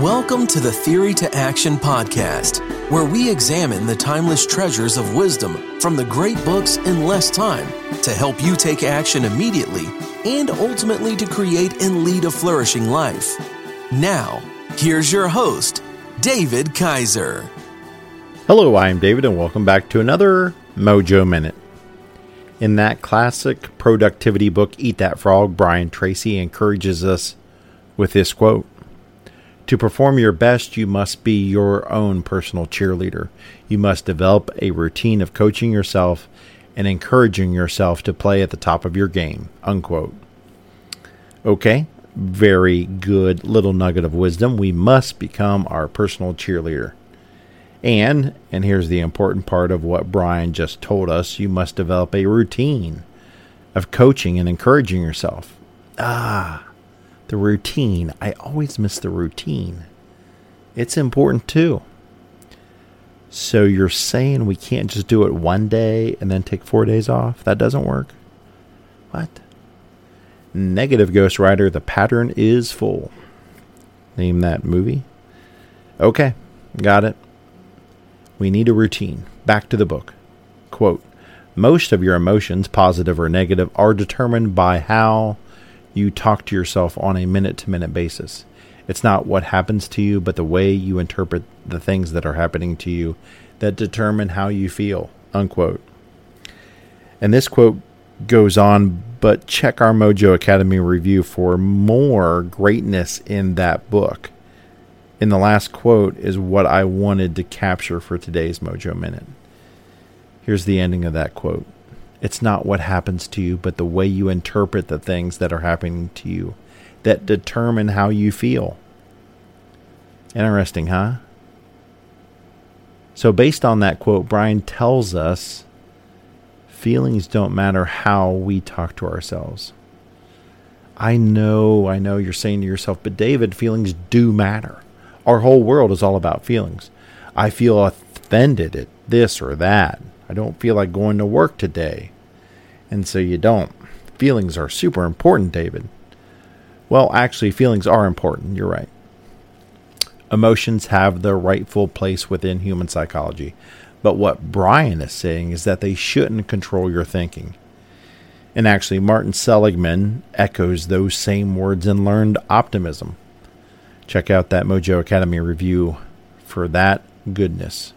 Welcome to the Theory to Action podcast, where we examine the timeless treasures of wisdom from the great books in less time to help you take action immediately and ultimately to create and lead a flourishing life. Now, here's your host, David Kaiser. Hello, I am David, and welcome back to another Mojo Minute. In that classic productivity book, Eat That Frog, Brian Tracy encourages us with this quote To perform your best, you must be your own personal cheerleader. You must develop a routine of coaching yourself and encouraging yourself to play at the top of your game. Unquote. Okay, very good little nugget of wisdom. We must become our personal cheerleader. And, and here's the important part of what Brian just told us you must develop a routine of coaching and encouraging yourself. Ah, the routine. I always miss the routine. It's important too. So you're saying we can't just do it one day and then take four days off? That doesn't work? What? Negative Ghost Rider, the pattern is full. Name that movie? Okay, got it. We need a routine. Back to the book. Quote Most of your emotions, positive or negative, are determined by how you talk to yourself on a minute to minute basis. It's not what happens to you, but the way you interpret the things that are happening to you that determine how you feel. Unquote. And this quote goes on, but check our Mojo Academy review for more greatness in that book in the last quote is what I wanted to capture for today's Mojo Minute. Here's the ending of that quote It's not what happens to you, but the way you interpret the things that are happening to you that determine how you feel. Interesting, huh? So, based on that quote, Brian tells us feelings don't matter how we talk to ourselves. I know, I know you're saying to yourself, but David, feelings do matter. Our whole world is all about feelings. I feel offended at this or that. I don't feel like going to work today. And so you don't. Feelings are super important, David. Well, actually, feelings are important. You're right. Emotions have their rightful place within human psychology. But what Brian is saying is that they shouldn't control your thinking. And actually, Martin Seligman echoes those same words in Learned Optimism. Check out that Mojo Academy review for that goodness.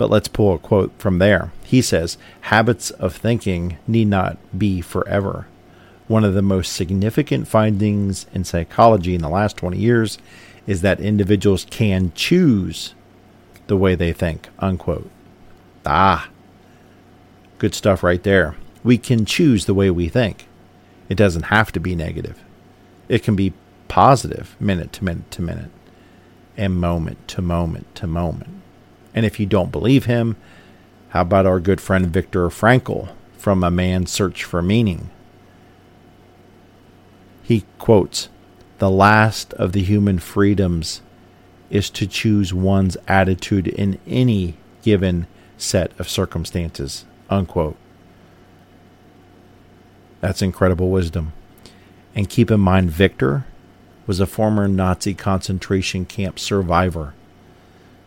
But let's pull a quote from there. He says, Habits of thinking need not be forever. One of the most significant findings in psychology in the last 20 years is that individuals can choose the way they think. Unquote. Ah, good stuff right there. We can choose the way we think. It doesn't have to be negative. It can be positive minute to minute to minute and moment to moment to moment. And if you don't believe him, how about our good friend Viktor Frankl from A Man's Search for Meaning? He quotes, The last of the human freedoms is to choose one's attitude in any given set of circumstances. Unquote. That's incredible wisdom. And keep in mind, Viktor was a former Nazi concentration camp survivor,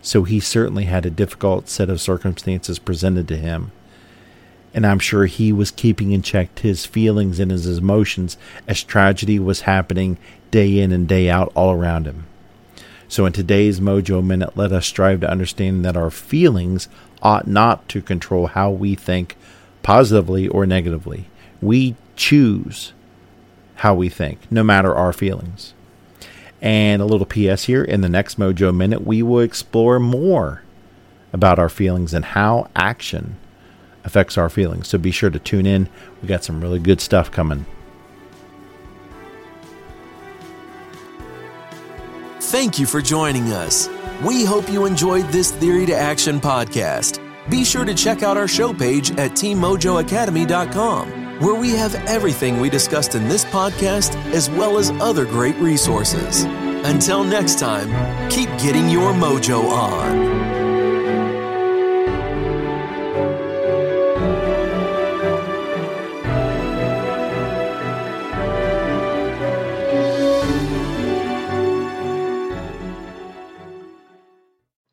so he certainly had a difficult set of circumstances presented to him. And I'm sure he was keeping in check his feelings and his emotions as tragedy was happening day in and day out all around him. So, in today's Mojo Minute, let us strive to understand that our feelings ought not to control how we think positively or negatively. We choose how we think, no matter our feelings. And a little PS here in the next Mojo Minute, we will explore more about our feelings and how action affects our feelings. So be sure to tune in. We got some really good stuff coming. Thank you for joining us. We hope you enjoyed this Theory to Action podcast. Be sure to check out our show page at teammojoacademy.com, where we have everything we discussed in this podcast as well as other great resources. Until next time, keep getting your mojo on.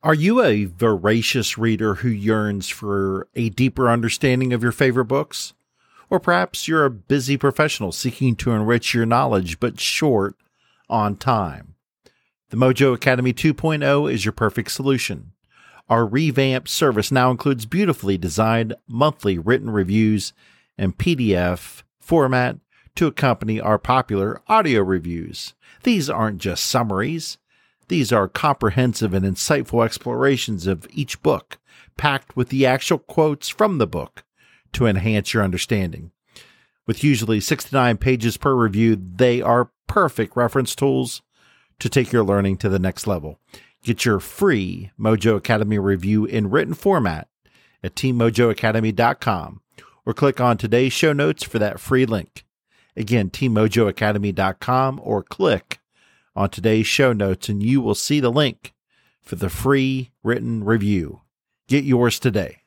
Are you a voracious reader who yearns for a deeper understanding of your favorite books? Or perhaps you're a busy professional seeking to enrich your knowledge but short on time. The Mojo Academy 2.0 is your perfect solution. Our revamped service now includes beautifully designed monthly written reviews in PDF format to accompany our popular audio reviews. These aren't just summaries. These are comprehensive and insightful explorations of each book, packed with the actual quotes from the book to enhance your understanding. With usually 69 pages per review, they are perfect reference tools to take your learning to the next level. Get your free Mojo Academy review in written format at teammojoacademy.com or click on today's show notes for that free link. Again, teammojoacademy.com or click on today's show notes and you will see the link for the free written review. Get yours today.